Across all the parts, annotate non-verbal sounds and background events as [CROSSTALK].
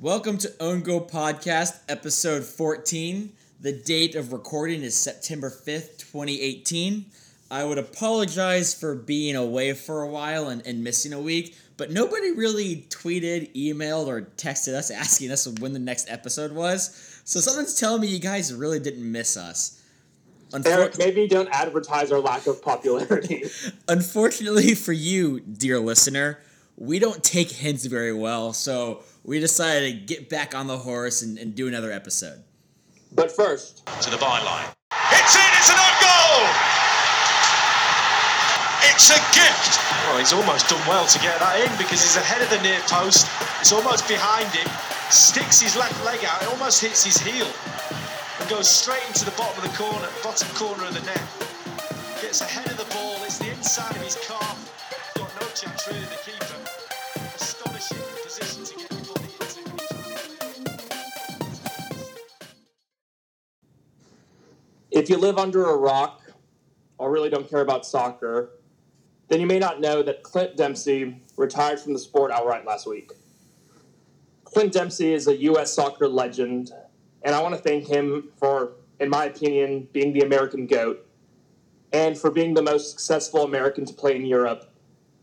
Welcome to Own Goal Podcast, episode 14. The date of recording is September 5th, 2018. I would apologize for being away for a while and, and missing a week, but nobody really tweeted, emailed, or texted us asking us when the next episode was. So something's telling me you guys really didn't miss us. Eric, maybe don't advertise our lack of popularity. [LAUGHS] Unfortunately for you, dear listener, we don't take hints very well, so we decided to get back on the horse and, and do another episode. But first, to the byline. It's in, it's an own goal! It's a gift! Well, he's almost done well to get that in because he's ahead of the near post. It's almost behind him, sticks his left leg out, it almost hits his heel, and goes straight into the bottom of the corner, bottom corner of the net. Gets ahead of the ball, it's the inside of his calf. Got no chance really, the keeper. If you live under a rock or really don't care about soccer, then you may not know that Clint Dempsey retired from the sport outright last week. Clint Dempsey is a U.S. soccer legend, and I want to thank him for, in my opinion, being the American GOAT and for being the most successful American to play in Europe.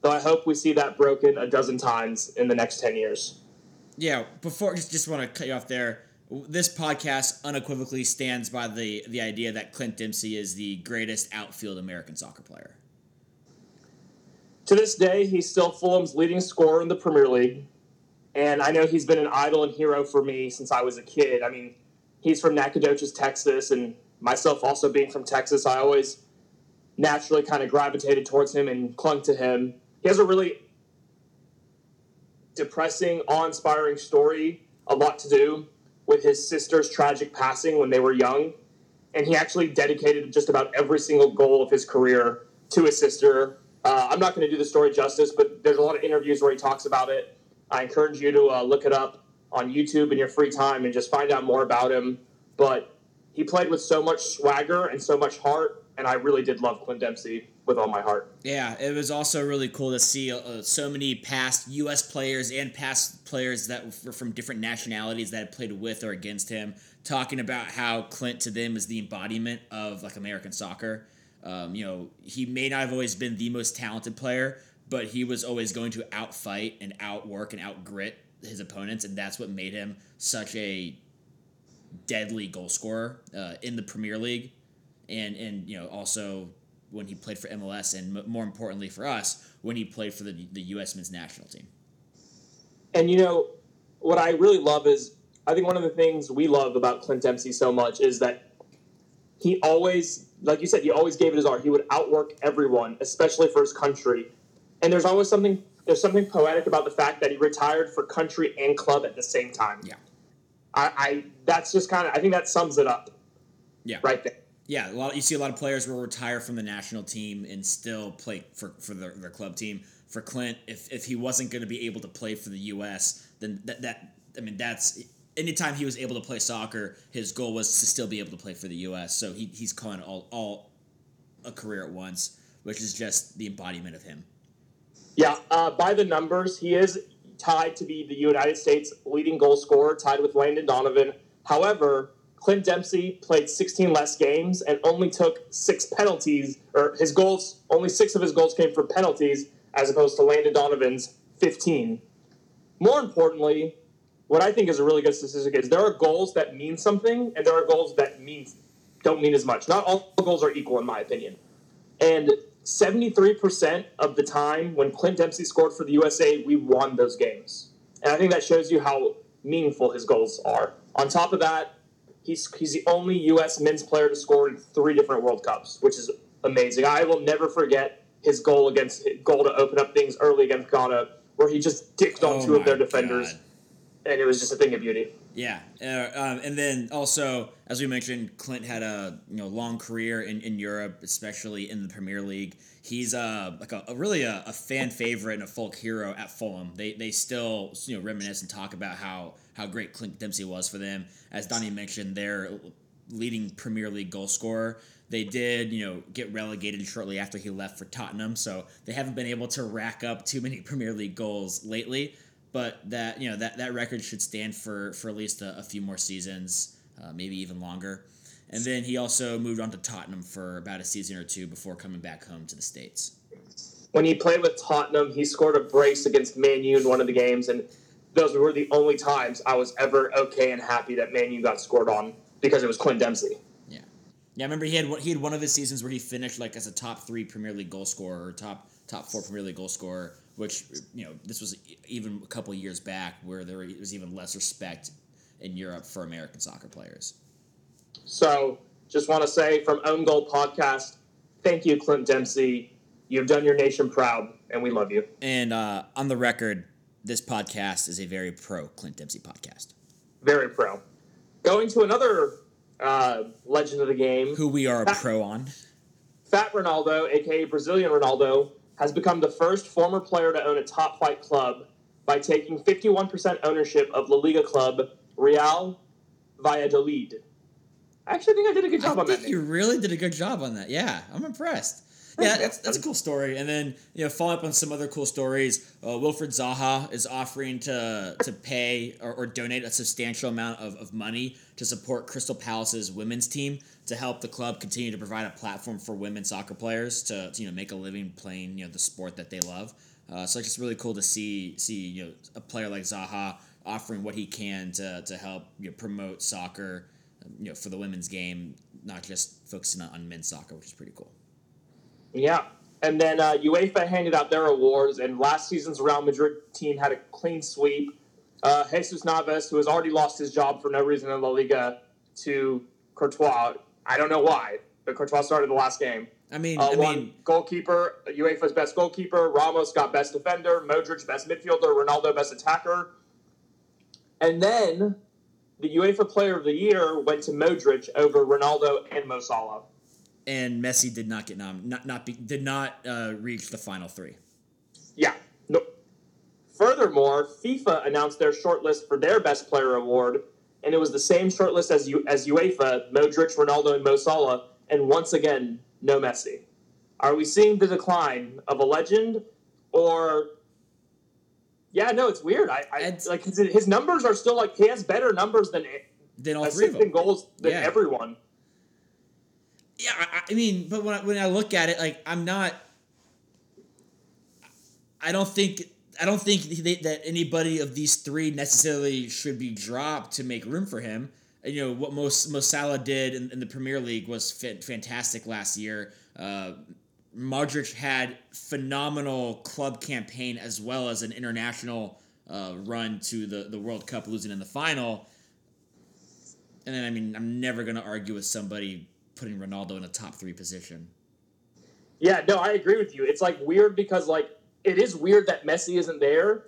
Though I hope we see that broken a dozen times in the next 10 years. Yeah, before just just want to cut you off there. This podcast unequivocally stands by the the idea that Clint Dempsey is the greatest outfield American soccer player. To this day, he's still Fulham's leading scorer in the Premier League. And I know he's been an idol and hero for me since I was a kid. I mean, he's from Nacogdoches, Texas, and myself also being from Texas, I always naturally kind of gravitated towards him and clung to him. He has a really depressing, awe inspiring story, a lot to do with his sister's tragic passing when they were young. And he actually dedicated just about every single goal of his career to his sister. Uh, I'm not going to do the story justice, but there's a lot of interviews where he talks about it. I encourage you to uh, look it up on YouTube in your free time and just find out more about him. But he played with so much swagger and so much heart, and I really did love Clint Dempsey with all my heart. Yeah, it was also really cool to see uh, so many past U.S. players and past players that were from different nationalities that had played with or against him talking about how Clint to them is the embodiment of like American soccer. Um, you know, he may not have always been the most talented player, but he was always going to outfight and outwork and outgrit his opponents, and that's what made him such a deadly goal scorer uh, in the Premier League, and and you know also when he played for MLS, and m- more importantly for us when he played for the the U.S. men's national team. And you know, what I really love is I think one of the things we love about Clint Dempsey so much is that he always, like you said, he always gave it his art. He would outwork everyone, especially for his country. And there's always something there's something poetic about the fact that he retired for country and club at the same time. Yeah. I, I that's just kind of I think that sums it up. Yeah. Right there. Yeah, a lot. You see a lot of players will retire from the national team and still play for for their, their club team. For Clint, if if he wasn't going to be able to play for the U.S., then that that I mean that's anytime he was able to play soccer, his goal was to still be able to play for the U.S. So he he's calling all all a career at once, which is just the embodiment of him. Yeah, uh, by the numbers, he is tied to be the United States leading goal scorer, tied with Landon Donovan. However, Clint Dempsey played 16 less games and only took six penalties, or his goals, only six of his goals came from penalties, as opposed to Landon Donovan's 15. More importantly, what I think is a really good statistic is there are goals that mean something, and there are goals that mean don't mean as much. Not all goals are equal, in my opinion. And 73% of the time when Clint Dempsey scored for the USA, we won those games. And I think that shows you how meaningful his goals are. On top of that, he's, he's the only U.S. men's player to score in three different World Cups, which is amazing. I will never forget his goal against goal to open up things early against Ghana, where he just dicked on Oh two of their defenders, God. And it was just a thing of beauty. Yeah, uh, um, and then also, as we mentioned, Clint had a you know long career in, in Europe, especially in the Premier League. He's uh, like a, a really a, a fan favorite and a folk hero at Fulham. They they still you know reminisce and talk about how how great Clint Dempsey was for them. As Donnie mentioned, their leading Premier League goal scorer. They did, you know, get relegated shortly after he left for Tottenham, so they haven't been able to rack up too many [LAUGHS] Premier League goals lately. But that you know that that record should stand for for at least a, a few more seasons, uh, maybe even longer. And then he also moved on to Tottenham for about a season or two before coming back home to the states. When he played with Tottenham, he scored a brace against Man U in one of the games, and those were the only times I was ever okay and happy that Man U got scored on because it was Clint Dempsey. Yeah, yeah. I remember he had one- he had one of his seasons where he finished like as a top three Premier League goal scorer or top top four Premier League goal scorer. Which you know this was even a couple years back where there was even less respect in Europe for American soccer players. So, just want to say from Own Goal Podcast, thank you, Clint Dempsey. You've done your nation proud, and we love you. And uh, on the record, this podcast is a very pro Clint Dempsey podcast. Very pro. Going to another uh, legend of the game, Who we are a pro on. Fat Ronaldo, aka Brazilian Ronaldo, has become the first former player to own a top flight club by taking 51% ownership of La Liga club Real Valladolid. I actually think I did a good job I on that. think you name. really did a good job on that. Yeah, I'm impressed. Yeah, that's, that's a cool story. And then you know, follow up on some other cool stories, uh, Wilfried Zaha is offering to to pay or, or donate a substantial amount of, of money to support Crystal Palace's women's team to help the club continue to provide a platform for women soccer players to, to you know make a living playing you know the sport that they love. Uh, so it's just really cool to see see you know a player like Zaha offering what he can to, to help you know, promote soccer you know, for the women's game, not just focusing on, on men's soccer, which is pretty cool. Yeah. And then uh, UEFA handed out their awards, and last season's Real Madrid team had a clean sweep. Uh, Jesus Navas, who has already lost his job for no reason in La Liga, to Courtois. I don't know why, but Courtois started the last game. I mean, Uh, I mean, goalkeeper, UEFA's best goalkeeper. Ramos got best defender. Modric best midfielder. Ronaldo best attacker. And then the UEFA Player of the Year went to Modric over Ronaldo and Mo Salah. And Messi did not get nom, not not be, did not uh, reach the final three. Yeah. No. Furthermore, FIFA announced their shortlist for their Best Player award, and it was the same shortlist as U- as UEFA: Modric, Ronaldo, and Mo Salah. And once again, no Messi. Are we seeing the decline of a legend, or? Yeah, no, it's weird. I, I It's- like his, his numbers are still like he has better numbers than than all three of them. goals than Yeah. everyone. Yeah, I, I mean, but when I, when I look at it, like I'm not. I don't think I don't think they, that anybody of these three necessarily should be dropped to make room for him. You know what most Mo Salah did in, in the Premier League was fa- fantastic last year. Uh, Modric had phenomenal club campaign as well as an international uh, run to the, the World Cup, losing in the final. And then I mean, I'm never gonna argue with somebody putting Ronaldo in a top three position. Yeah, no, I agree with you. It's like weird because like it is weird that Messi isn't there,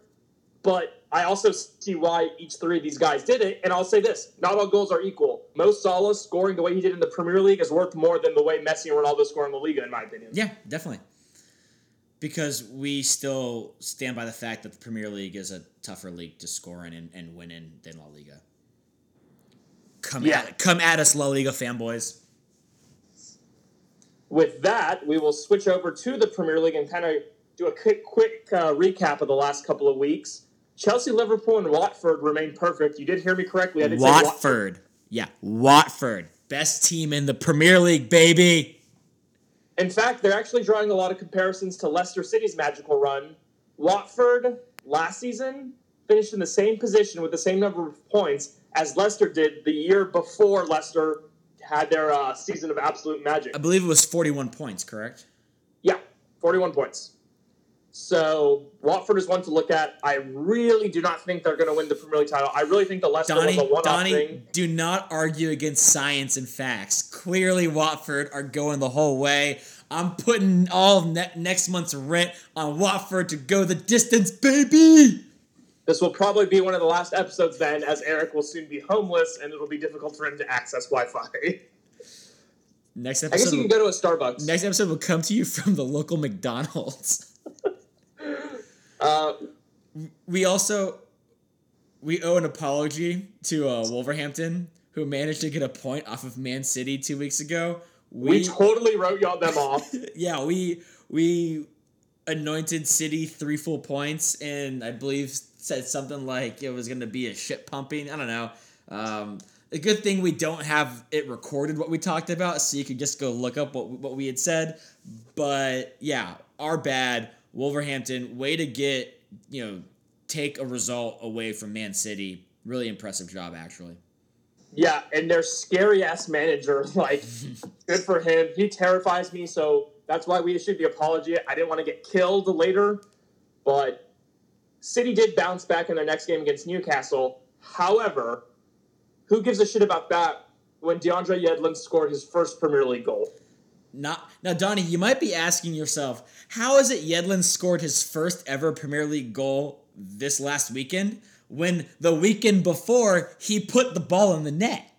but I also see why each three of these guys did it. And I'll say this: not all goals are equal. Mo Salah scoring the way he did in the Premier League is worth more than the way Messi and Ronaldo score in the Liga, in my opinion. Yeah, definitely. Because we still stand by the fact that the Premier League is a tougher league to score in and, and win in than La Liga. Come Yeah. at come at us, La Liga fanboys. With that, we will switch over to the Premier League and kind of do a quick, quick uh, recap of the last couple of weeks. Chelsea, Liverpool, and Watford remain perfect. You did hear me correctly. I did say Watford. Watford. Yeah, Watford. Best team in the Premier League, baby. In fact, they're actually drawing a lot of comparisons to Leicester City's magical run. Watford last season finished in the same position with the same number of points as Leicester did the year before Leicester had their uh, season of absolute magic. I believe it was 41 points, correct? Yeah, 41 points. So Watford is one to look at. I really do not think they're going to win the Premier League title. I really think the Leicester Donnie, was a one-off Donnie, thing. do not argue against science and facts. Clearly, Watford are going the whole way. I'm putting all ne- next month's rent on Watford to go the distance, baby. This will probably be one of the last episodes then, as Eric will soon be homeless and it'll be difficult for him to access Wi-Fi. Next episode. I guess you can go to a Starbucks. next episode will come to you from the local McDonald's. [LAUGHS] Uh, We also we owe an apology to uh, Wolverhampton, who managed to get a point off of Man City two weeks ago. we totally wrote y'all them off. [LAUGHS] yeah, we we anointed City three full points, and I believe said something like it was going to be a shit pumping. I don't know. Um, a good thing we don't have it recorded what we talked about, so you could just go look up what what we had said. But yeah, our bad. Wolverhampton, way to get you know take a result away from Man City. Really impressive job, actually. Yeah, and their scary ass manager, [LAUGHS] like, good for him. He terrifies me, so that's why we issued the apology. I didn't want to get killed later, but City did bounce back in their next game against Newcastle. However, who gives a shit about that when DeAndre Yedlin scored his first Premier League goal? Not now, Donnie. You might be asking yourself, how is it Yedlin scored his first ever Premier League goal this last weekend when the weekend before he put the ball in the net?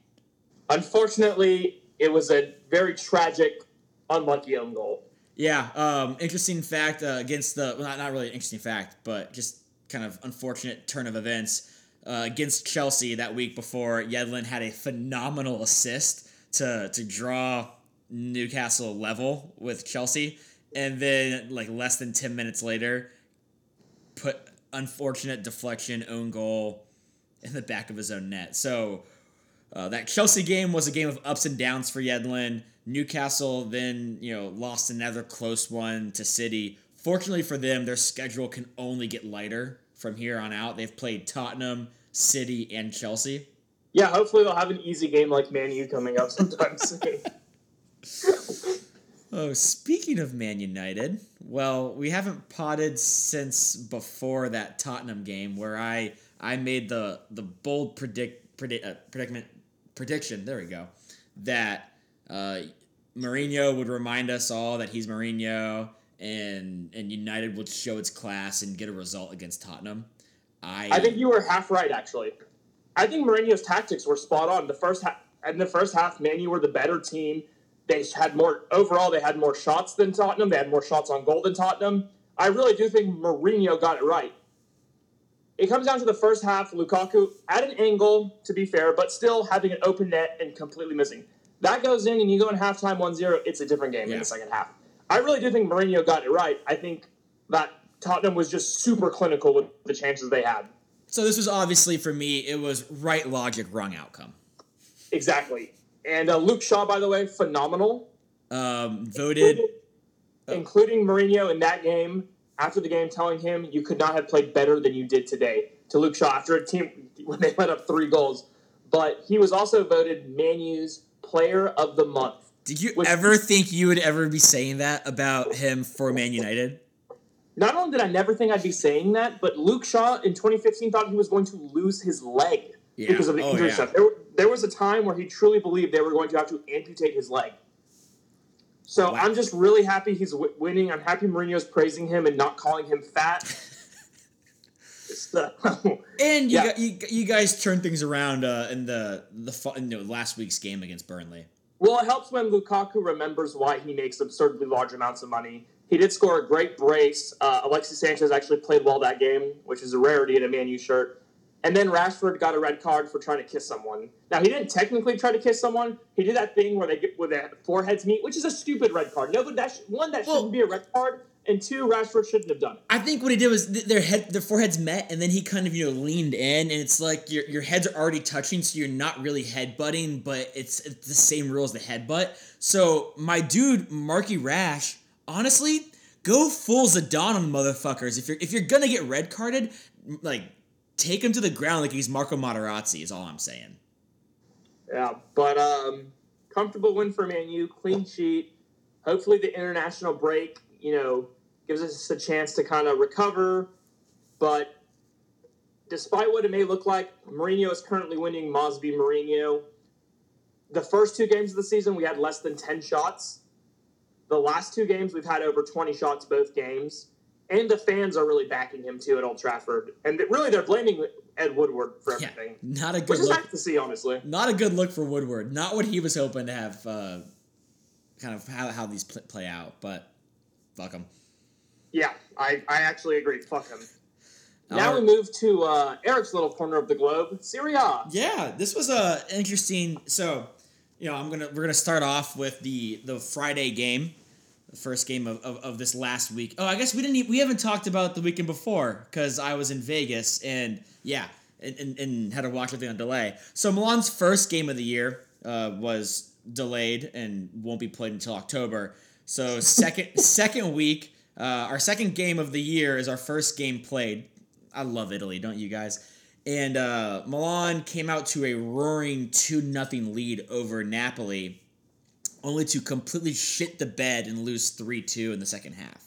Unfortunately, it was a very tragic, unlucky own goal. Yeah, um, interesting fact uh, against the well, not not really an interesting fact, but just kind of unfortunate turn of events uh, against Chelsea that week before. Yedlin had a phenomenal assist to to draw Newcastle level with Chelsea, and then like less than ten minutes later, put unfortunate deflection own goal in the back of his own net. So. Uh, that Chelsea game was a game of ups and downs for Yedlin. Newcastle then, you know, lost another close one to City. Fortunately for them, their schedule can only get lighter from here on out. They've played Tottenham, City, and Chelsea. Yeah, hopefully they'll have an easy game like Man U coming up sometime [LAUGHS] soon. Oh, speaking of Man United, well, we haven't potted since before that Tottenham game where I I made the the bold predict predict uh, predicament prediction. There we go. That uh, Mourinho would remind us all that he's Mourinho, and and United would show its class and get a result against Tottenham. I I think you were half right, actually. I think Mourinho's tactics were spot on. The first half, in the first half, Man U were the better team. They had more overall. They had more shots than Tottenham. They had more shots on goal than Tottenham. I really do think Mourinho got it right. It comes down to the first half. Lukaku at an angle, to be fair, but still having an open net and completely missing. That goes in, and you go in halftime 1-0. It's a different game in the second half. I really do think Mourinho got it right. I think that Tottenham was just super clinical with the chances they had. so this was obviously for me. It was right logic, wrong outcome. Exactly. And uh, Luke Shaw, by the way, phenomenal. Um, voted including Mourinho in that game after the game telling him you could not have played better than you did today to Luke Shaw after a team [LAUGHS] when they let up three goals. But he was also voted Man U's player of the month. Did you Which- ever think you would ever be saying that about him for Man United? Not only did I never think I'd be saying that, but Luke Shaw in 2015 thought he was going to lose his leg Yeah. because of the Oh, injury yeah. stuff. There, there was a time where he truly believed they were going to have to amputate his leg. So Wow. I'm just really happy he's w- winning. I'm happy Mourinho's praising him and not calling him fat. [LAUGHS] So- [LAUGHS] And you, Yeah. gu- you, you guys turned things around uh, in the the you know, last week's game against Burnley. Well, it helps when Lukaku remembers why he makes absurdly large amounts of money. He did score a great brace. Uh, Alexis Sanchez actually played well that game, which is a rarity in a Man U shirt. And then Rashford got a red card for trying to kiss someone. Now he didn't technically try to kiss someone. He did that thing where they get where their foreheads meet, which is a stupid red card. No, but that sh- one that Well- shouldn't be a red card, and two, Rashford shouldn't have done it. I think what he did was th- their head their foreheads met, and then he kind of you know leaned in, and it's like your your heads are already touching, so you're not really headbutting, but it's, it's the same rule as the headbutt. So my dude Marky Rash, honestly, go full Zidane on motherfuckers. If you're if you're gonna get red carded, like take him to the ground like he's Marco Materazzi. Is all I'm saying. Yeah, but um, comfortable win for Man U, clean sheet. Hopefully, the international break, you know, gives us a chance to kind of recover. But despite what it may look like, Mourinho is currently winning Mosby Mourinho. The first two games of the season, we had less than 10 shots. The last two games, we've had over 20 shots both games. And the fans are really backing him too at Old Trafford. And really, they're blaming Ed Woodward for Yeah, everything. not a Which good is look. nice to see, honestly. Not a good look for Woodward. Not what he was hoping to have. Uh, kind of how how these play out, but fuck him. Yeah, I, I actually agree. Fuck him. Now Our- we move to uh, Eric's little corner of the globe, Serie A. Yeah, this was a interesting. So, you know, I'm gonna we're gonna start off with the the Friday game. the first game of, of, of this last week. Oh, I guess we didn't e- we haven't talked about the weekend before because I was in Vegas and yeah, and, and, and had to watch everything on delay. So Milan's first game of the year uh, was delayed and won't be played until October. So second [LAUGHS] second week, uh, our second game of the year is our first game played. I love Italy, don't you guys? And uh, Milan came out to a roaring two nothing lead over Napoli only to completely shit the bed and lose 3-2 in the second half.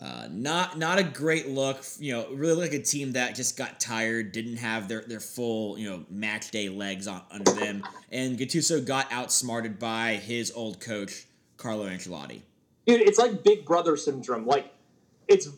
Uh, not not a great look, you know, really like a team that just got tired, didn't have their, their full, you know, match day legs on under them, and Gattuso got outsmarted by his old coach, Carlo Ancelotti. Dude, it's like big brother syndrome. Like, it's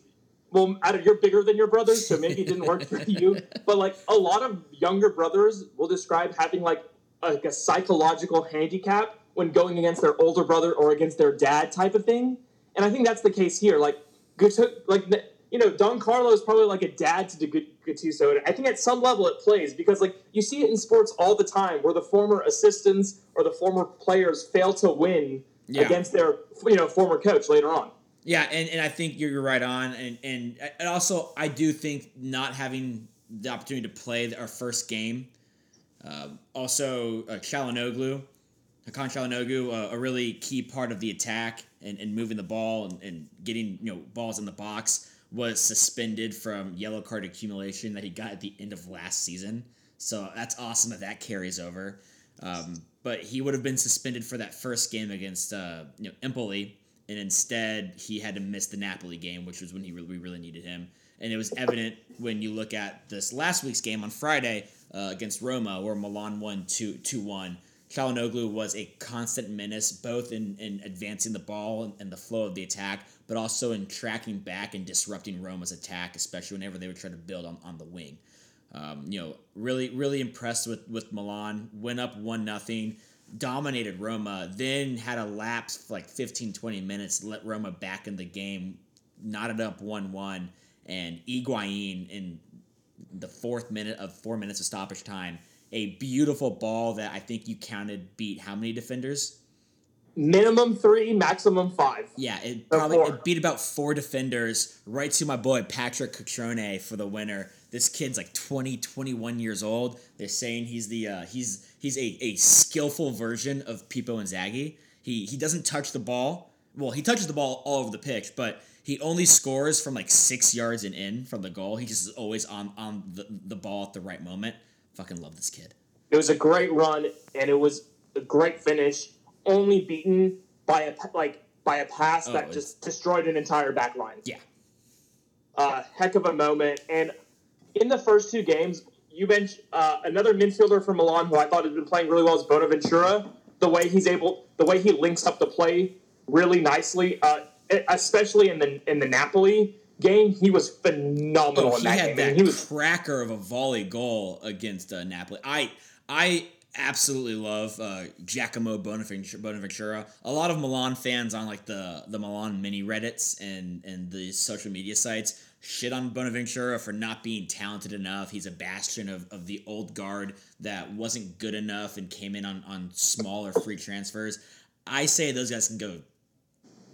well, out of you're bigger than your brothers, so maybe it didn't work for [LAUGHS] you. But like a lot of younger brothers will describe having like a, like a psychological handicap when going against their older brother or against their dad type of thing. And I think that's the case here. Like, Gattuso, like you know, Don Carlo is probably like a dad to Gattuso, and I think at some level it plays because like you see it in sports all the time where the former assistants or the former players fail to win Yeah. against their you know former coach later on. Yeah, and, and I think you're you're right on, and, and and also I do think not having the opportunity to play our first game, um, also uh, Çalhanoğlu, Hakan uh, a really key part of the attack and, and moving the ball and, and getting you know balls in the box was suspended from yellow card accumulation that he got at the end of last season. So that's awesome that that carries over. Um, but he would have been suspended for that first game against uh, you know Empoli, and instead he had to miss the Napoli game, which was when he really, we really needed him. And it was evident when you look at this last week's game on Friday uh, against Roma, where Milan won 2 2 1. Çalhanoğlu was a constant menace, both in, in advancing the ball and, and the flow of the attack, but also in tracking back and disrupting Roma's attack, especially whenever they would try to build on, on the wing. Um, you know, really, really impressed with, with Milan. Went up 1 nothing, dominated Roma, then had a lapse for like 15, 20 minutes, let Roma back in the game, knotted up 1 1, and Higuaín in the fourth minute of four minutes of stoppage time, a beautiful ball that I think you counted beat how many defenders? Minimum three, maximum five. Yeah, it probably it beat about four defenders right to my boy Patrick Cutrone for the winner. This kid's like 20, 21 years old. They're saying he's the uh, he's he's a, a skillful version of Pippo Inzaghi. He he doesn't touch the ball. Well, he touches the ball all over the pitch, but he only scores from like six yards and in from the goal. He just is always on on the, the ball at the right moment. Fucking love this kid. It was a great run, and it was a great finish. Only beaten by a like by a pass Oh, that just destroyed an entire back line. Yeah. uh, heck of a moment. And in the first two games, you mentioned uh, another midfielder from Milan who I thought had been playing really well is Bonaventura. The way he's able, the way he links up the play really nicely, uh, especially in the in the Napoli game, he was phenomenal Oh, in he that had game. that he was cracker of a volley goal against uh, Napoli. I I absolutely love uh, Giacomo Bonaventura. A lot of Milan fans on like the the Milan mini Reddits and and the social media sites shit on Bonaventura for not being talented enough. He's a bastion of, of the old guard that wasn't good enough and came in on on smaller free transfers. I say those guys can go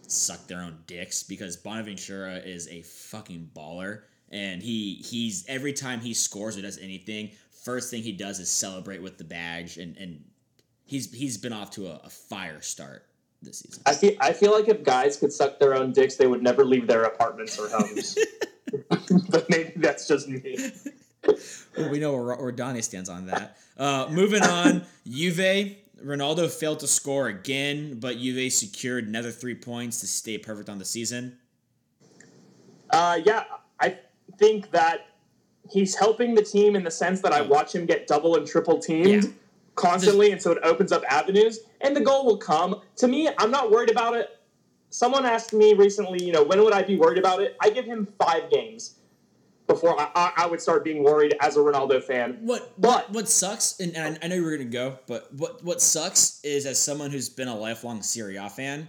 suck their own dicks because Bonaventura is a fucking baller and he he's every time he scores or does anything, first thing he does is celebrate with the badge and and he's he's been off to a, a fire start this season. I feel I feel like if guys could suck their own dicks, they would never leave their apartments or homes. [LAUGHS] [LAUGHS] but maybe that's just me. Well, we know where, where Donnie stands on that. Uh, moving on, Juve. Ronaldo failed to score again, but Juve secured another three points to stay perfect on the season. Uh, yeah, I think that he's helping the team in the sense that I hmm. watch him get double and triple teamed Yeah. constantly, and so it opens up avenues, and the goal will come. To me, I'm not worried about it. Someone asked me recently, you know, when would I be worried about it? I give him five games before I, I, would start being worried as a Ronaldo fan. What But- what what sucks, and, and I, I know you were gonna go, but what what sucks is as someone who's been a lifelong Serie A fan,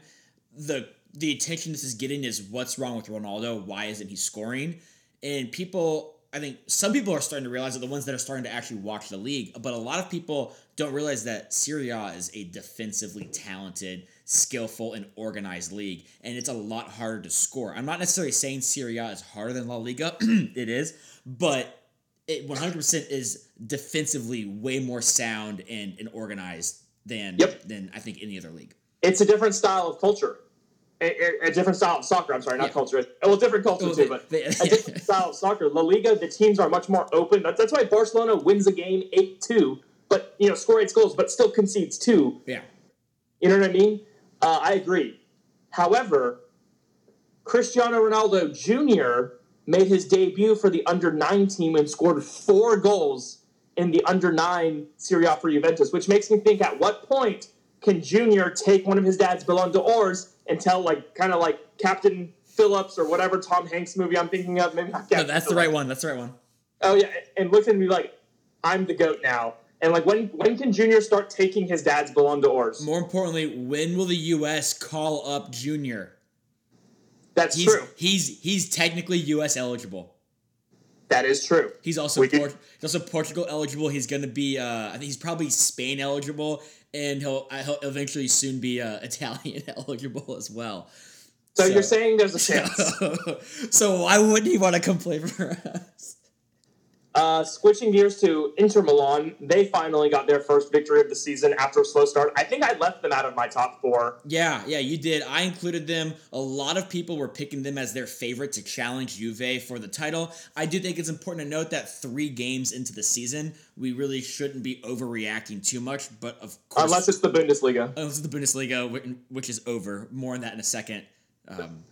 the the attention this is getting is what's wrong with Ronaldo? Why isn't he scoring? And people I think some people are starting to realize that the ones that are starting to actually watch the league, but a lot of people don't realize that Serie A is a defensively talented, skillful, and organized league, and it's a lot harder to score. I'm not necessarily saying Serie A is harder than La Liga, [CLEARS THROAT] it is, but it 100% is defensively way more sound and, and organized than Yep. than I think any other league. It's a different style of culture. A, a- a different style of soccer. I'm sorry, not Yeah. culture. Well, different culture Well, too, but they- a different [LAUGHS] style of soccer. La Liga, the teams are much more open. That's, that's why Barcelona wins a game eight two, but you know, score eight goals, but still concedes two. Yeah. You know what I mean? Uh, I agree. However, Cristiano Ronaldo Jr. made his debut for the under nine team and scored four goals in the under nine Serie A for Juventus, which makes me think: at what point can Junior take one of his dad's Ballon d'Ors and tell, like, kind of like Captain Phillips or whatever Tom Hanks movie I'm thinking of? Maybe not No, Captain that's the right one. That's the right one. Oh yeah, and look at me like I'm the goat now. And like when when can Junior start taking his dad's Ballon d'Ors? More importantly, when will the U.S. call up Junior? That's He's true. he's he's technically U.S. eligible. That is true. He's also Port- he's also Portugal eligible. He's going to be uh, I think he's probably Spain eligible, and he'll he'll eventually soon be uh, [LAUGHS] Italian [LAUGHS] eligible as well. So, So- you're saying there's a [LAUGHS] chance. so why wouldn't he want to come play for us? Uh, switching gears to Inter Milan, they finally got their first victory of the season after a slow start. I think I left them out of my top four. Yeah, yeah, you did. I included them. A lot of people were picking them as their favorite to challenge Juve for the title. I do think it's important to note that three games into the season, we really shouldn't be overreacting too much. But of course, Unless it's the Bundesliga. unless it's the Bundesliga, which is over. More on that in a second. Um,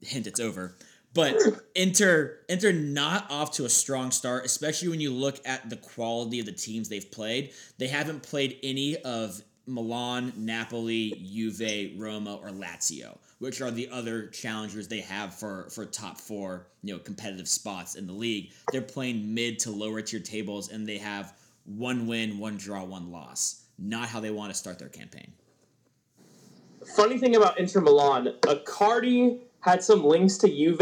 hint, it's over. But Inter, Inter not off to a strong start, especially when you look at the quality of the teams they've played. They haven't played any of Milan, Napoli, Juve, Roma, or Lazio, which are the other challengers they have for for top four, you know, competitive spots in the league. They're playing mid to lower tier tables, and they have one win, one draw, one loss. Not how they want to start their campaign. Funny thing about Inter Milan, Icardi had some links to Juve,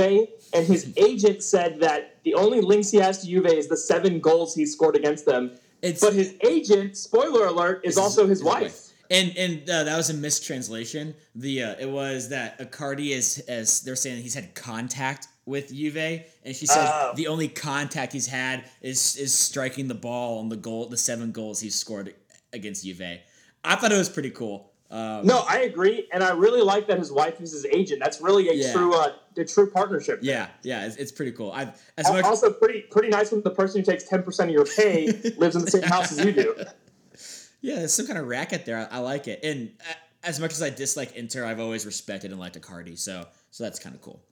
and his [LAUGHS] agent said that the only links he has to Juve is the seven goals he scored against them. It's But his agent, spoiler alert, is also his wife. And and uh, that was a mistranslation. The uh, it was that Icardi is as they're saying he's had contact with Juve, and she says Oh. the only contact he's had is is striking the ball on the goal, the seven goals he's scored against Juve. I thought it was pretty cool. Um, No, I agree, and I really like that his wife is his agent. That's really a Yeah. true, uh, a true partnership. Yeah, yeah, it's, it's pretty cool. I as much Also, pretty pretty nice when the person who takes ten percent of your pay [LAUGHS] lives in the same house as you do. [LAUGHS] yeah, there's some kind of racket there. I, I like it, and uh, as much as I dislike Inter, I've always respected and liked Icardi. So so that's kind of cool.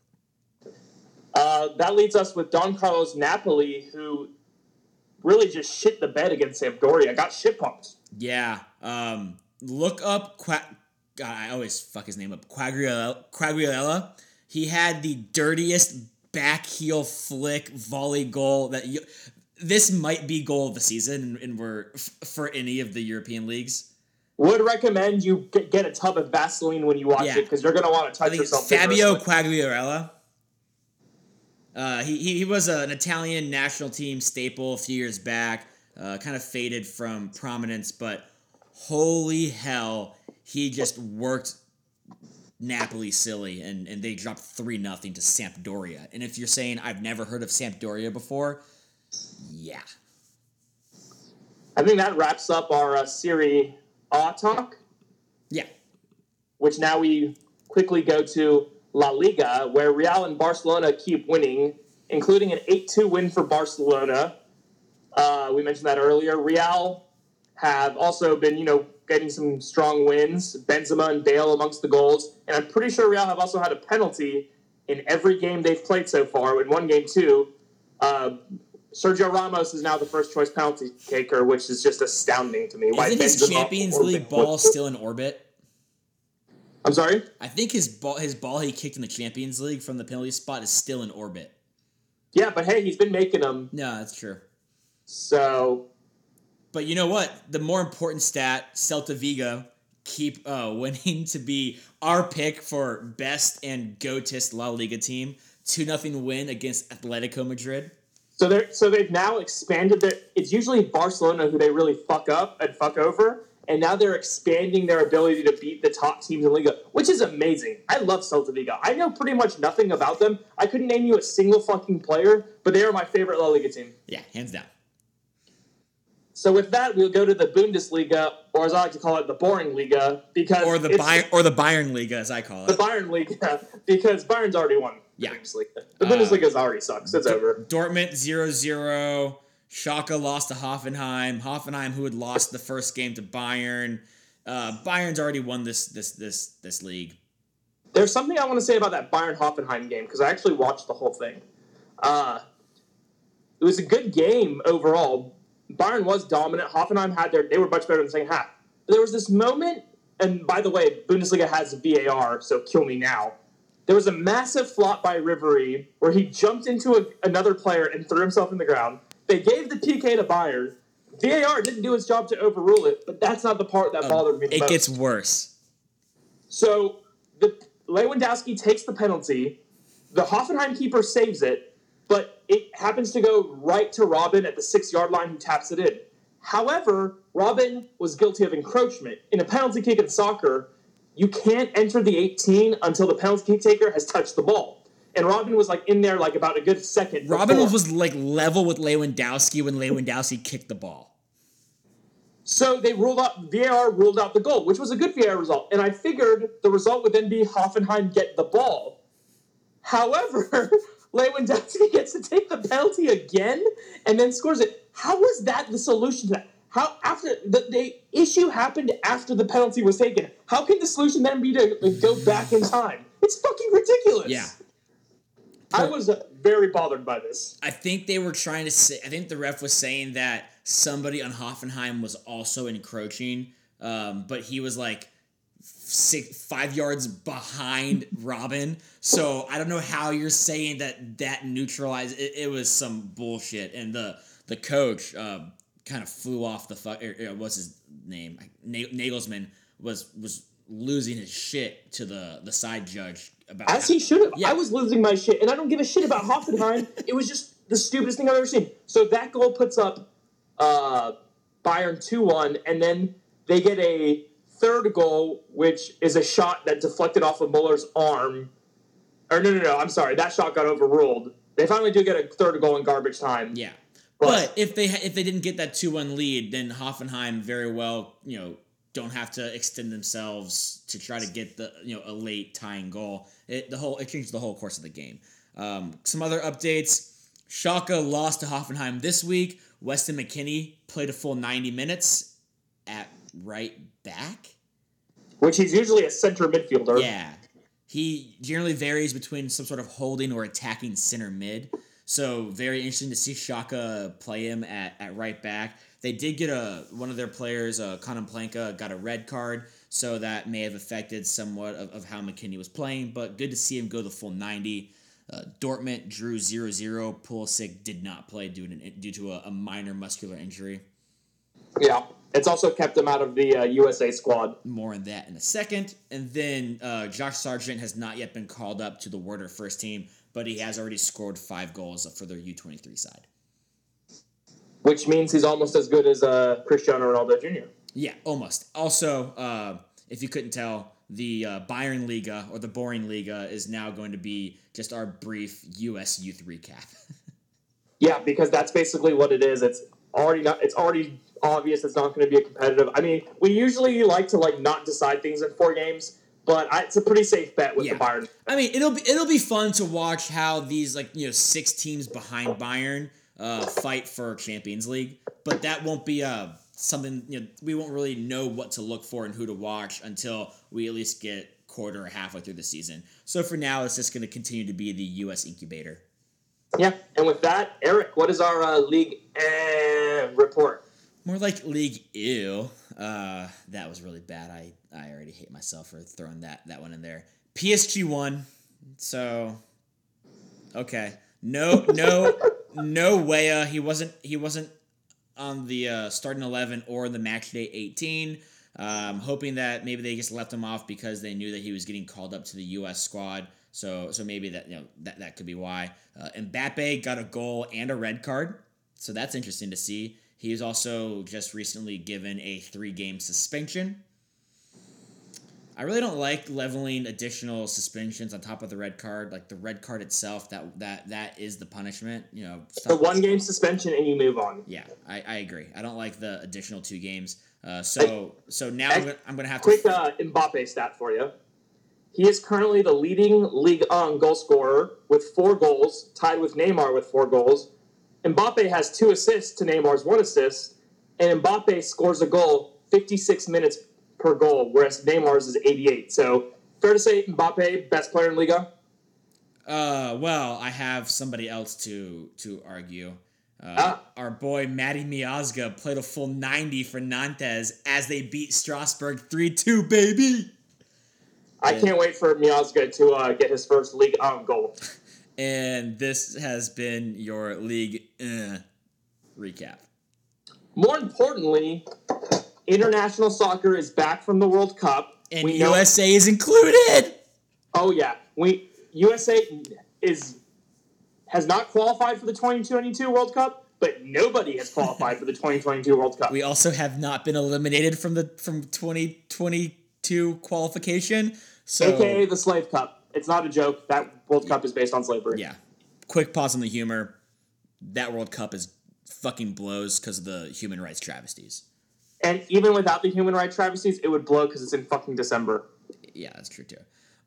Uh, that leads us with Don Carlos Napoli, who really just shit the bed against Sampdoria. Got shit pumped. Yeah. Um, look up Qua- God, I always fuck his name up. Quagliarella. He had the dirtiest back heel flick volley goal that you. This might be goal of the season, and, we're f- for any of the European leagues. Would recommend you get, a tub of Vaseline when you watch Yeah. it because you're gonna want to touch yourself. Fabio. Quagliarella. Uh, he, he, he was an Italian national team staple a few years back. Uh, kind of faded from prominence, but holy hell, he just worked Napoli silly, and, and they dropped three nothing to Sampdoria. And if you're saying I've never heard of Sampdoria before, yeah, I think that wraps up our uh, Serie A talk. yeah, which now we quickly go to La Liga, where Real and Barcelona keep winning, including an 8 2 win for Barcelona. Uh, we mentioned that earlier. Real have also been, you know, getting some strong wins. Benzema and Bale amongst the goals. And I'm pretty sure Real have also had a penalty in every game they've played so far. In one game, too. Uh, Sergio Ramos is now the first choice penalty taker, which is just astounding to me. Why isn't his Benzema Champions League ball still in orbit? I'm sorry? I think his ball his ball he kicked in the Champions League from the penalty spot is still in orbit. Yeah, but hey, he's been making them. No, that's true. So But you know what? The more important stat, Celta Vigo keep uh, [LAUGHS] winning to be our pick for best and goatist La Liga team. 2 nothing win against Atletico Madrid. So they're so they've now expanded their. It's usually Barcelona who they really fuck up and fuck over, and now they're expanding their ability to beat the top teams in Liga, which is amazing. I love Celta Vigo. I know pretty much nothing about them. I couldn't name you a single fucking player, but they are my favorite La Liga team. Yeah, hands down. So with that, we'll go to the Bundesliga, or as I like to call it, the boring Liga, because Or the Bayern or the Bayern Liga as I call it, the. Bayern Liga, [LAUGHS] because Bayern's already won. the Yeah. Bundesliga. The Uh, Bundesliga's already sucks. It's over. Dortmund 0-0. Schalke lost to Hoffenheim. Hoffenheim who had lost the first game to Bayern. Uh, Bayern's already won this this this this league. There's something I want to say about that Bayern Hoffenheim game because I actually watched the whole thing. Uh, it was a good game overall. Bayern was dominant. Hoffenheim had their they were much better in the second half. But there was this moment, and by the way, Bundesliga has VAR, so kill me now. There was a massive flop by Ribery where he jumped into a, another player and threw himself in the ground. They gave the PK to Bayern. VAR didn't do its job to overrule it, but that's not the part that oh, bothered me the It most. gets worse. So the Lewandowski takes the penalty. The Hoffenheim keeper saves it, but it happens to go right to Robben at the six yard line who taps it in. However, Robben was guilty of encroachment. In a penalty kick in soccer, you can't enter the 18 until the penalty kick taker has touched the ball. And Robben was like in there like about a good second. Robben before. was like level with Lewandowski when Lewandowski kicked the ball. So they ruled out VAR ruled out the goal, which was a good VAR result. And I figured the result would then be Hoffenheim get the ball. However, [LAUGHS] Lewandowski [LAUGHS] gets to take the penalty again and then scores it. How was that the solution to that? How after the, the issue happened after the penalty was taken? How can the solution then be to like, go back in time? It's fucking ridiculous. Yeah. I was uh, very bothered by this. I think they were trying to say. I think the ref was saying that somebody on Hoffenheim was also encroaching, um, but he was like six, five yards behind Robben. So I don't know how you're saying that that neutralized. It, it was some bullshit, and the the coach um, kind of flew off the fuck. Er, er, what's his name? Na- Nagelsmann was was losing his shit to the the side judge about As he should have. Yeah. I was losing my shit, and I don't give a shit about Hoffenheim. [LAUGHS] it was just the stupidest thing I've ever seen. So that goal puts up uh, Bayern 2 1, and then they get a third goal, which is a shot that deflected off of Muller's arm. Or no, no, no, I'm sorry. That shot got overruled. They finally do get a third goal in garbage time. Yeah. But- But, if they if they didn't get that two one lead, then Hoffenheim very well you know don't have to extend themselves to try to get the you know a late tying goal. It the whole it changed the whole course of the game. Um, some other updates: Schalke lost to Hoffenheim this week. Weston McKennie played a full ninety minutes at right back. Which he's usually a center midfielder. Yeah. He generally varies between some sort of holding or attacking center mid. So very interesting to see Schalke play him at, at right back. They did get a one of their players, uh, Conan Planka, got a red card, so that may have affected somewhat of, of how McKennie was playing. But good to see him go the full 90. Uh, Dortmund drew 0-0. Pulisic did not play due to, due to a, a minor muscular injury. Yeah. It's also kept him out of the uh, USA squad. more on that in a second. And then uh, Josh Sargent has not yet been called up to the Werder first team, but he has already scored five goals for their U23 side. Which means he's almost as good as uh, Cristiano Ronaldo Jr. Yeah, almost. Also, uh, if you couldn't tell, the uh, Bayern Liga or the Boring Liga is now going to be just our brief U.S. youth recap. [LAUGHS] Yeah, because that's basically what it is. It's already not. It's already obvious it's not going to be a competitive. I mean, we usually like to like not decide things in four games, but I, it's a pretty safe bet with Yeah. the Bayern. I mean, it'll be it'll be fun to watch how these like you know six teams behind Bayern uh, fight for Champions League, but that won't be uh, something you know we won't really know what to look for and who to watch until we at least get quarter or halfway through the season. So for now, it's just going to continue to be the U.S. incubator. Yeah, and with that, Eric, what is our uh, league eh, report? More like League Ew. Uh, that was really bad. I, I already hate myself for throwing that, that one in there. PSG won. So okay. No no [LAUGHS] no Weah. He wasn't he wasn't on the uh, starting eleven or the match day eighteen. Um, hoping that maybe they just left him off because they knew that he was getting called up to the U.S. squad. So so maybe that you know that that could be why. Uh, Mbappe got a goal and a red card, so that's interesting to see. He was also just recently given a three game suspension. I really don't like leveling additional suspensions on top of the red card. Like the red card itself, that that that is the punishment. You know, The one game suspension and you move on. Yeah, I, I agree. I don't like the additional two games. Uh, so so now I'm gonna, I'm gonna have to. Quick uh, Mbappe stat for you. He is currently the leading Ligue 1 goal scorer with four goals, tied with Neymar with four goals. Mbappe has two assists to Neymar's one assist, and Mbappe scores a goal 56 minutes per goal, whereas Neymar's is 88. So fair to say Mbappe best player in Liga. Uh, well, I have somebody else to to argue. Uh, Ah. Our boy Matty Miazga played a full 90 for Nantes as they beat Strasbourg 3 2, baby! I Yeah. can't wait for Miazga to uh, get his first Ligue 1 goal. And this has been your league uh, recap. More importantly, international soccer is back from the World Cup. And We know- USA is included! Oh yeah, we USA is has not qualified for the 2022 World Cup, but nobody has qualified for the 2022 World Cup. We also have not been eliminated from the from 2022 qualification. So AKA the Slave Cup. It's not a joke. That World Cup is based on slavery. yeah, quick pause on the humor. That World Cup is fucking blows because of the human rights travesties. And even without the human rights travesties, it would blow because it's in fucking December. Yeah, that's true too.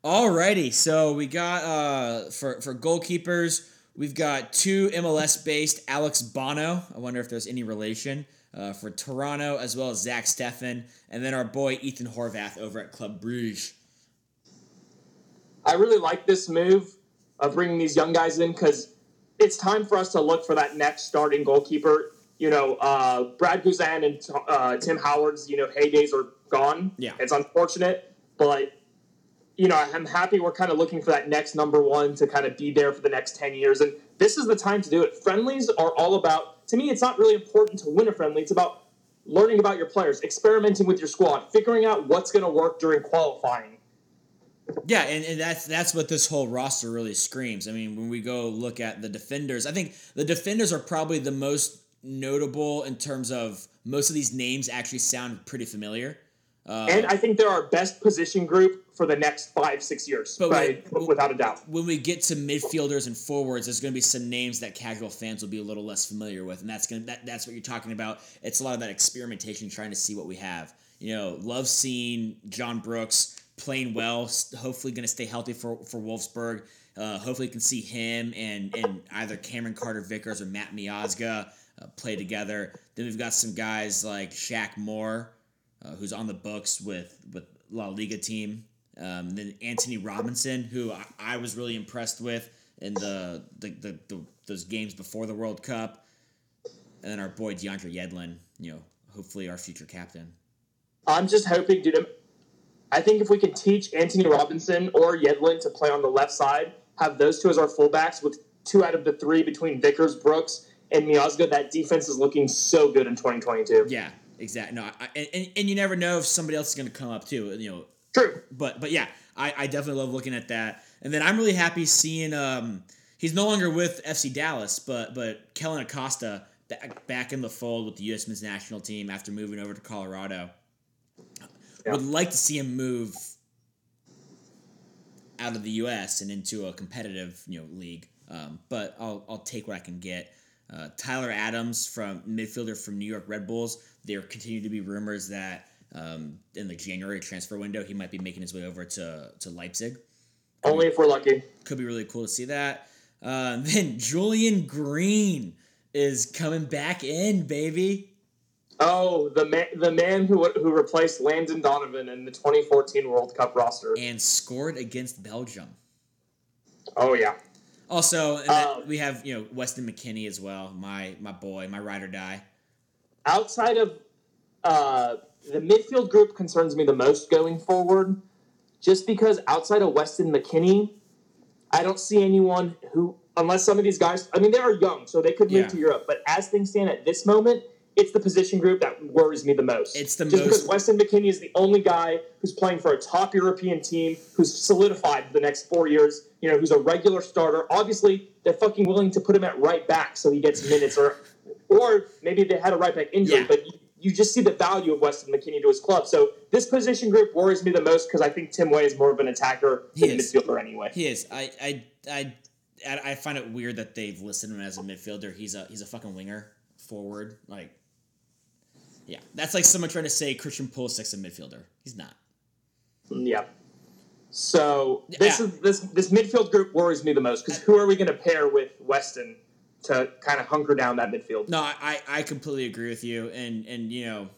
Alrighty, so we got uh for for goalkeepers, we've got two MLS based Alex Bono. I wonder if there's any relation. Uh, for Toronto, as well as Zach Steffen, and then our boy Ethan Horvath over at Club Bruges. I really like this move of bringing these young guys in because it's time for us to look for that next starting goalkeeper. You know, uh, Brad Guzan and uh, Tim Howard's, you know, heydays are gone. Yeah. It's unfortunate, but, you know, I'm happy we're kind of looking for that next number one to kind of be there for the next 10 years. And this is the time to do it. Friendlies are all about, to me, it's not really important to win a friendly. It's about learning about your players, experimenting with your squad, figuring out what's going to work during qualifying. Yeah, and, and that's that's what this whole roster really screams. I mean, when we go look at the defenders, I think the defenders are probably the most notable in terms of most of these names actually sound pretty familiar. Uh, And I think they're our best position group for the next five, six years, But right? wait- without a doubt. when we get to midfielders and forwards, there's going to be some names that casual fans will be a little less familiar with, and that's going to that, that's what you're talking about. It's a lot of that experimentation, trying to see what we have. You know, love seeing John Brooks playing well. Hopefully, going to stay healthy for for Wolfsburg. Uh, hopefully, can see him and and either Cameron Carter Vickers or Matt Miazga uh, play together. Then we've got some guys like Shaq Moore, uh, who's on the books with with La Liga team. Um, then Anthony Robinson, who I, I was really impressed with in the the, the, the those games before the World Cup, and then our boy DeAndre Yedlin. You know, hopefully our future captain. I'm just hoping, dude. I think if we could teach Anthony Robinson or Yedlin to play on the left side, have those two as our fullbacks with two out of the three between Vickers, Brooks, and Miazga, that defense is looking so good in 2022. Yeah, exactly. No, I, and, and you never know if somebody else is going to come up too. You know, True. but but yeah, I, I definitely love looking at that. And then I'm really happy seeing um he's no longer with FC Dallas, but but Kellyn Acosta back back in the fold with the U.S. men's national team after moving over to Colorado. Yeah. Would like to see him move out of the U.S. and into a competitive you know league. Um, but I'll I'll take what I can get. Uh, Tyler Adams from midfielder from New York Red Bulls. There continue to be rumors that um, in the January transfer window he might be making his way over to to Leipzig. Only if we're lucky. Could be really cool to see that. Uh, [LAUGHS] then Julian Green is coming back in, baby. Oh, the man, the man who who replaced Landon Donovan in the 2014 World Cup roster. and scored against Belgium. Oh yeah. Also, Um, we have you know Weston McKennie as well, my my boy, my ride or die. outside of uh, the midfield group concerns me the most going forward, just because outside of Weston McKennie, I don't see anyone who, unless some of these guys, I mean, they are young, so they could move Yeah. to Europe, but as things stand at this moment, it's the position group that worries me the most. It's the just most- because Weston McKennie is the only guy who's playing for a top European team who's solidified for the next four years. You know, who's a regular starter. Obviously, they're fucking willing to put him at right back so he gets minutes, or or maybe they had a right back injury, Yeah. but. You, you just see the value of Weston McKennie to his club. So this position group worries me the most because I think Tim Weah is more of an attacker He than a is. midfielder anyway. He is. I I I I I find it weird that they've listed him as a midfielder. He's a he's a fucking winger, forward. Like, yeah, that's like someone trying to say Christian Pulisic's a midfielder. He's not. Yeah. So this Yeah. is this this midfield group worries me the most because who are we going to pair with Weston to kind of hunker down that midfield? No, I, I completely agree with you, and and you know,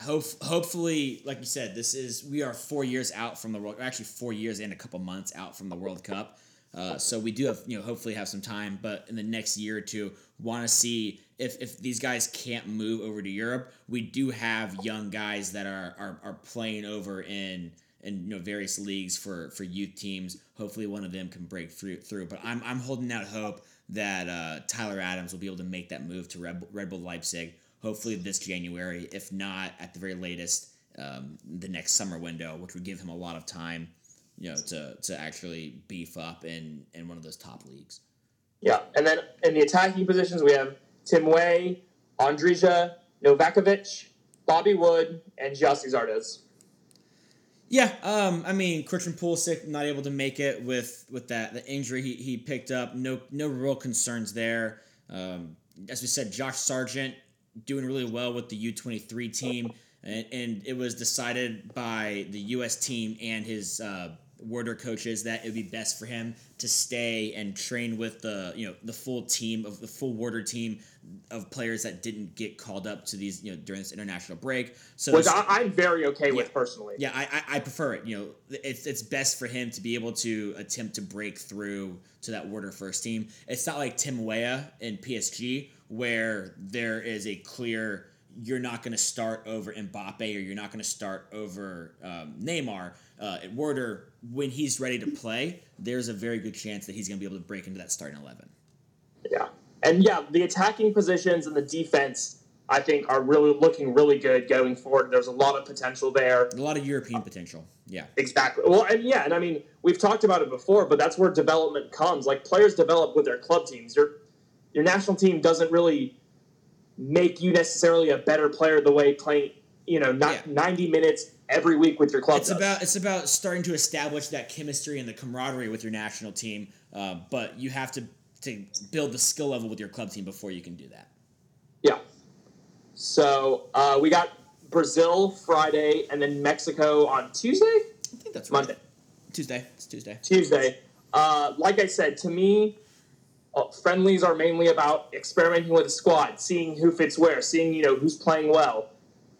hope hopefully, like you said, this is we are four years out from the world, actually four years and a couple months out from the World Cup. Uh, so we do have you know hopefully have some time, but in the next year or two, want to see if if these guys can't move over to Europe, we do have young guys that are are, are playing over in in you know various leagues for for youth teams. Hopefully, one of them can break through. Through, but I'm I'm holding out hope that uh, Tyler Adams will be able to make that move to Red, Red Bull Leipzig. Hopefully this January, if not at the very latest, um, the next summer window, which would give him a lot of time, you know, to to actually beef up in in one of those top leagues. Yeah, and then in the attacking positions we have Tim Weah, Andrija Novakovich, Bobby Wood, and Gyasi Zardes. Yeah, um, I mean, Christian Pulisic not able to make it with with that the injury he, he picked up. No no real concerns there. Um, as we said, Josh Sargent doing really well with the U twenty three team, and, and it was decided by the U.S. team and his uh, Werder coaches that it would be best for him to stay and train with the you know the full team of the full Werder team of players that didn't get called up to these you know during this international break. So Which I, I'm very okay with personally. yeah, I, I I prefer it. You know, it's it's best for him to be able to attempt to break through to that Werder first team. It's not like Tim Weah in PSG where there is a clear you're not going to start over Mbappe or you're not going to start over um, Neymar. Uh, at Werder, when he's ready to play, there's a very good chance that he's going to be able to break into that starting eleven. Yeah. And yeah, the attacking positions and the defense, I think, are really looking really good going forward. There's a lot of potential there. A lot of European potential. Yeah. Exactly. Well, and yeah, and I mean, we've talked about it before, but that's where development comes. Like players develop with their club teams. Your your national team doesn't really make you necessarily a better player the way playing, you know, not Yeah. 90 minutes every week with your club. It's does. about it's about starting to establish that chemistry and the camaraderie with your national team, uh, but you have to to build the skill level with your club team before you can do that. Yeah. So uh, we got Brazil Friday and then Mexico on Tuesday, I think that's right. Monday. Tuesday. It's Tuesday. Tuesday. Uh, like I said, to me, uh, friendlies are mainly about experimenting with a squad, seeing who fits where, seeing you know who's playing well.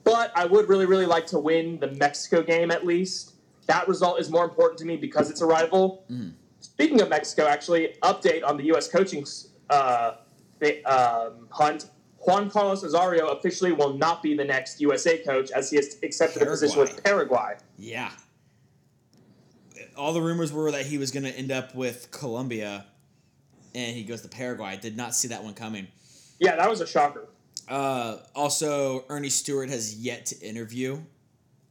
But I would really, really like to win the Mexico game at least. That result is more important to me because it's a rival. Speaking of Mexico, actually, update on the U.S. coaching uh, um, hunt. Juan Carlos Osorio officially will not be the next USA coach as he has accepted a position with Paraguay. Yeah. All the rumors were that he was going to end up with Colombia, and he goes to Paraguay. I did not see that one coming. Yeah, that was a shocker. Uh, also, Earnie Stewart has yet to interview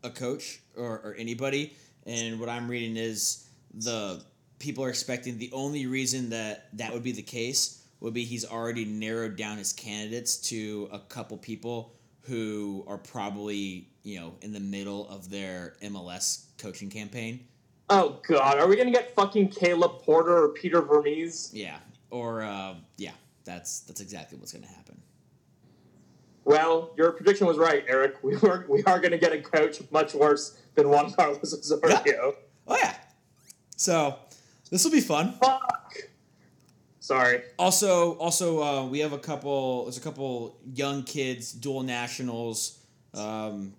a coach or, or anybody. And what I'm reading is the people are expecting the only reason that that would be the case would be he's already narrowed down his candidates to a couple people who are probably, you know, in the middle of their MLS coaching campaign. Oh God, are we gonna get fucking Caleb Porter or Peter Vermes? Yeah. Or, uh, yeah, that's that's exactly what's going to happen. Well, your prediction was right, Eric. We were we are gonna get a coach much worse than Juan Carlos Osorio. [LAUGHS] Oh, yeah. So, this will be fun. Fuck. Sorry. Also, also, uh, we have a couple. There's a couple young kids, dual nationals, um,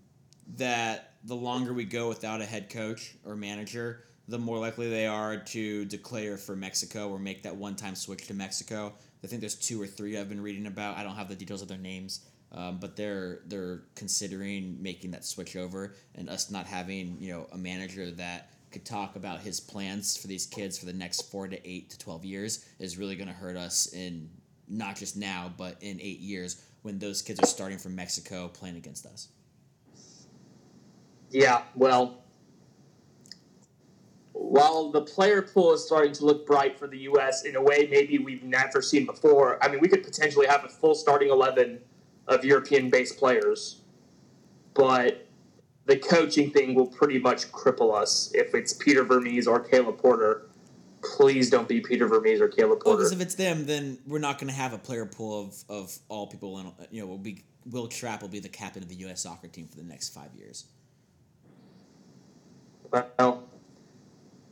that the longer we go without a head coach or manager, the more likely they are to declare for Mexico or make that one-time switch to Mexico. I think there's two or three I've been reading about. I don't have the details of their names, um, but they're they're considering making that switch over, and us not having you know a manager that could talk about his plans for these kids for the next four to eight to twelve years is really going to hurt us in not just now but in eight years when those kids are starting from Mexico playing against us. Yeah, well, while the player pool is starting to look bright for the U.S. in a way maybe we've never seen before, I mean, we could potentially have a full starting 11 of European based players. But the coaching thing will pretty much cripple us if it's Peter Vermes or Caleb Porter. Please don't be Peter Vermes or Caleb Porter. because if it's them, then we're not going to have a player pool of, of all people. In, you know, will be Will Trapp will be the captain of the U.S. soccer team for the next five years. well,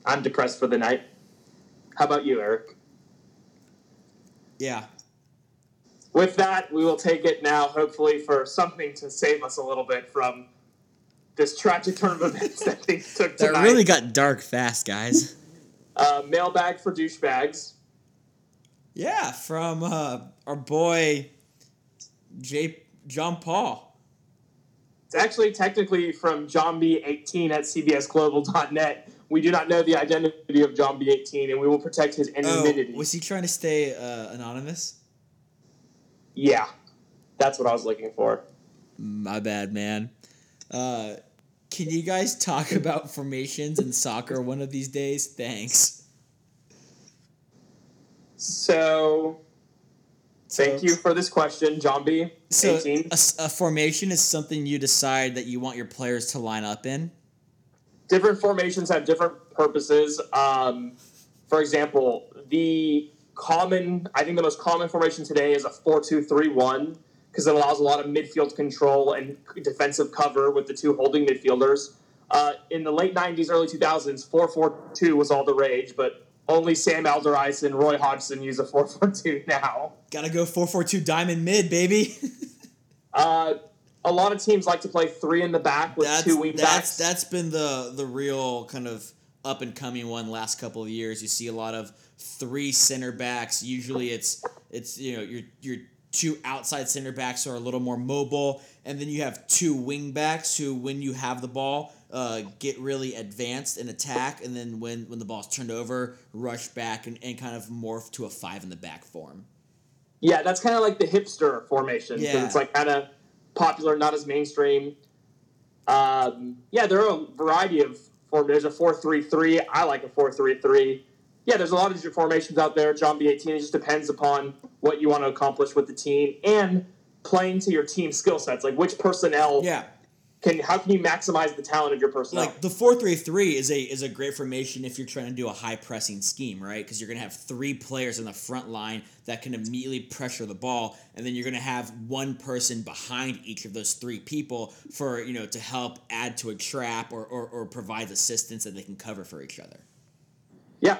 I'm depressed for the night. How about you, Eric? Yeah, with that, we will take it now, hopefully, for something to save us a little bit from this tragic turn of events [LAUGHS] that things took that tonight. really got dark fast, guys. uh, mailbag for douchebags. yeah, from uh, our boy J. John Paul. It's actually technically from JohnB18 at CBSGlobal.net. We do not know the identity of John B18, and we will protect his Oh, anonymity. was he trying to stay uh, anonymous? Yeah, that's what I was looking for. My bad, man. Uh, can you guys talk [LAUGHS] about formations in soccer one of these days? Thanks. So, thank So- you for this question, John B18. So, a formation is something you decide that you want your players to line up in. different formations have different purposes. Um, for example, the common, I think the most common formation today is a 4 2 3 1 because it allows a lot of midfield control and defensive cover with the two holding midfielders. Uh, in the late 90s, early 2000s, 4 4 2 was all the rage, but only Sam Allardyce and Roy Hodgson use a 4 4 2 [LAUGHS] now. Gotta go 4 4 2 diamond mid, baby. [LAUGHS] Uh, a lot of teams like to play three in the back with that's, two wing that's, backs. that's been the, the real kind of up and coming one last couple of years. You see a lot of three center backs. Usually it's it's you know your your two outside center backs are a little more mobile, and then you have two wing backs who, when you have the ball, uh, get really advanced and attack, and then when when the ball's turned over, rush back and, and kind of morph to a five in the back form. Yeah, that's kind of like the hipster formation. Yeah. It's like kind of popular, not as mainstream. Um, yeah, there are a variety of form. There's a four three three. I like a four three three. Yeah, there's a lot of different formations out there. John B eighteen. It just depends upon what you want to accomplish with the team and playing to your team skill sets. Like which personnel Yeah, can how can you maximize the talent of your personnel? like the four three three is a is a great formation if you're trying to do a high pressing scheme, right? Because you're gonna have three players in the front line that can immediately pressure the ball, and then you're gonna have one person behind each of those three people for you know to help add to a trap or or, or provide assistance that they can cover for each other. yeah.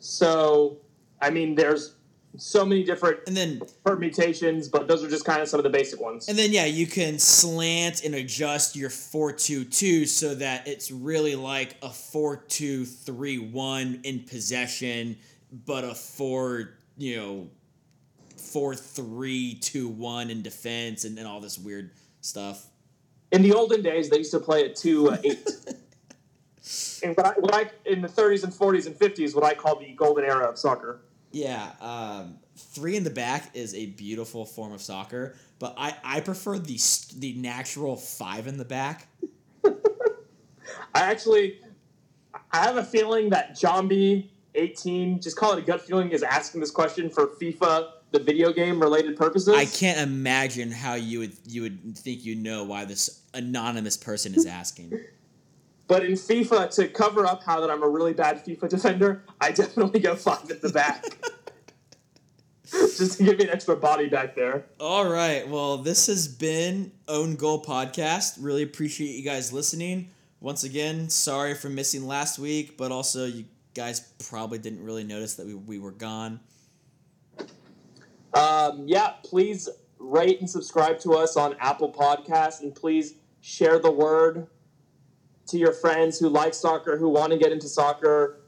So I mean, there's so many different And then permutations, but those are just kind of some of the basic ones. And then yeah, you can slant and adjust your four two two so that it's really like a four two three one in possession, but a four you know four three two one in defense and, and all this weird stuff. In the olden days, they used to play at two uh, eight. [LAUGHS] and what I, what I in the 30s and 40s and 50s, what I call the golden era of soccer. Yeah, um, three in the back is a beautiful form of soccer, but I, I prefer the the natural five in the back. [LAUGHS] I actually, I have a feeling that B 18, just call it a gut feeling, is asking this question for FIFA, the video game related purposes. I can't imagine how you would you would think you know why this anonymous person is asking. [LAUGHS] But in FIFA, to cover up how that I'm a really bad FIFA defender, I [LAUGHS] definitely go five at the back. [LAUGHS] just to give me an extra body back there. All right. Well, this has been Own Goal Podcast. Really appreciate you guys listening. Once again, sorry for missing last week, but also you guys probably didn't really notice that we, we were gone. Um, yeah, please rate and subscribe to us on Apple Podcasts, and please share the word to your friends who like soccer, who want to get into soccer.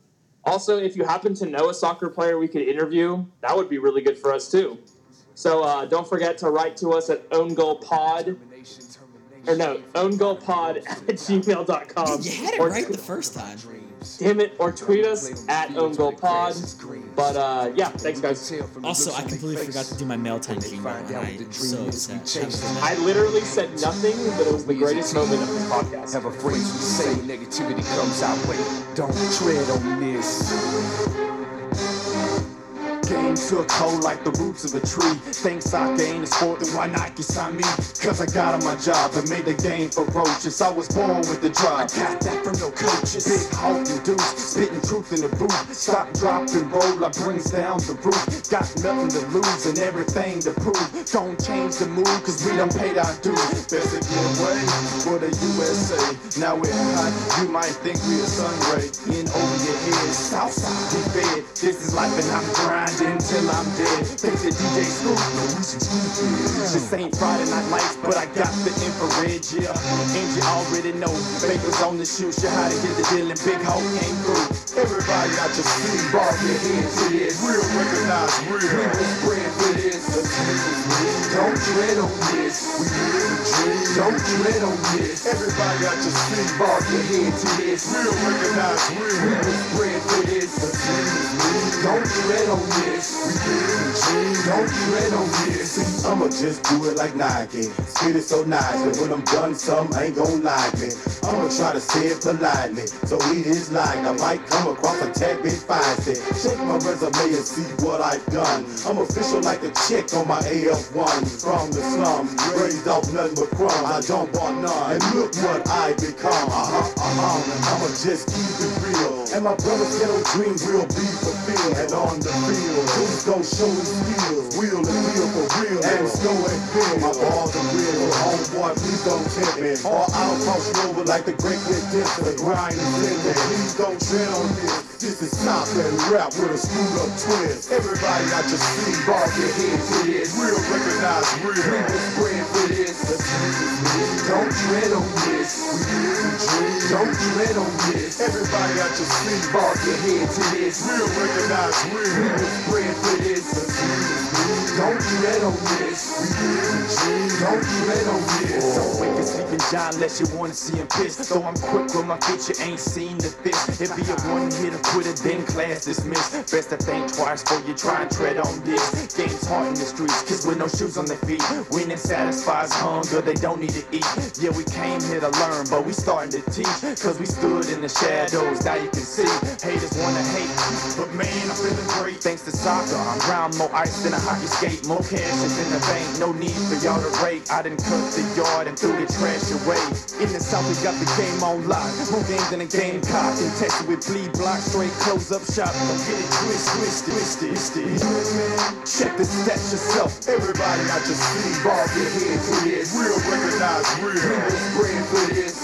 Also, if you happen to know a soccer player we could interview, that would be really good for us too. So uh, don't forget to write to us at Own Goal Pod or no, owngoalpod at gmail.com. You had it right the first time. Damn it, or tweet us at owngoalpod. But uh, yeah, thanks guys. Also, I completely forgot to do my mail time jingle, and I'm so upset. I literally said nothing, but it was the greatest moment of this podcast. Have a phrase we say, negativity comes our way. Don't tread on this. Game took hold like the roots of a tree. Thanks I gained a sport, then why not get sign me? Cause I got on my job and made the game ferocious. I was born with the drive. I got that from no coaches. Big Hulk and Deuce, spitting truth in the booth. Stop, drop, and roll, I brings down the roof. Got nothing to lose and everything to prove. Don't change the mood, cause we done paid our dues. Better get away for the USA. Now we're hot, you might think we a sun ray. In over your head, Southside, we fed. This is life and I'm grinding till I'm dead. Think the DJ Scoop, no reason to This ain't Friday Night Lights, but I got the infrared, yeah. And you already know, papers on the shoe, show how to get the deal and Big Hulk came through. Everybody got your sleeve, bob your head to this. Real recognize real. We was bred for this. Don't tread on this. We the dream. Don't tread on this. Everybody got your sleeve, bob your to this. Real recognize real. We was bred for this. Don't tread on this. We the dream. Don't tread on this. See, I'ma just do it like Nike. Spit it so nice, and when I'm done, some ain't gon' like me. I'ma try to say it politely, so it is like I might come across a tad bit feisty. Check my resume and see what I've done. I'm official like a chick on my AF1. From the slums, raised off nothing but crumbs. I don't want none, and look what I become. Uh-huh, uh-huh. I'ma just keep it real, and my brother's ghetto dream will be fulfilled. And on the field, who's gon' show his skills? Wheel and wheel for real, and snow and feel. My balls are real, homeboy, please don't tempt me. Or I'll cross over like the great Dempsey. The grind is in there. please don't tread on this. Is and rap with a screwed up twist. Everybody got your sleeve, bob your head to this. Real recognize real. We was bred for this. Don't tread on this. Don't tread on this. Everybody got your sleeve, bob your head to this. Real recognize real. We was bred for this. Don't tread on this. Don't tread on this. Don't wake a sleeping giant unless you wanna see him pissed. Though I'm quick with my bitch, ain't seen the fist. It be a one hit hitter quitter, then class dismissed. Best to think twice before you try and tread on this. Game's hard in the streets, kids with no shoes on their feet. Winning satisfies hunger, they don't need to eat. Yeah, we came here to learn, but we starting to teach. Cause we stood in the shadows, now you can see. Haters wanna hate, but man, I'm feeling great. Thanks to soccer, I'm round more ice than a hockey skate. More cash is in the bank, no need for y'all to rate. I done cut the yard and threw the trash away. In the south, we got the game on lock. More games than a game cock. In Texas, we bleed block, straight close up shop. Don't get it twist, twisted, twisted, twisted. Check the stats yourself. Everybody got your sleeve, bob your head to this. Real recognize real. We bred for this.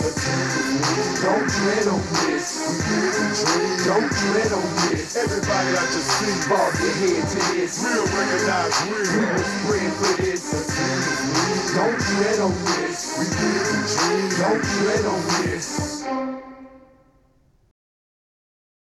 Don't tread on this. Don't tread on this. Everybody got your sleeve, bob your head to this. Real recognize real. We bred for this. Don't tread on this. Don't tread on this.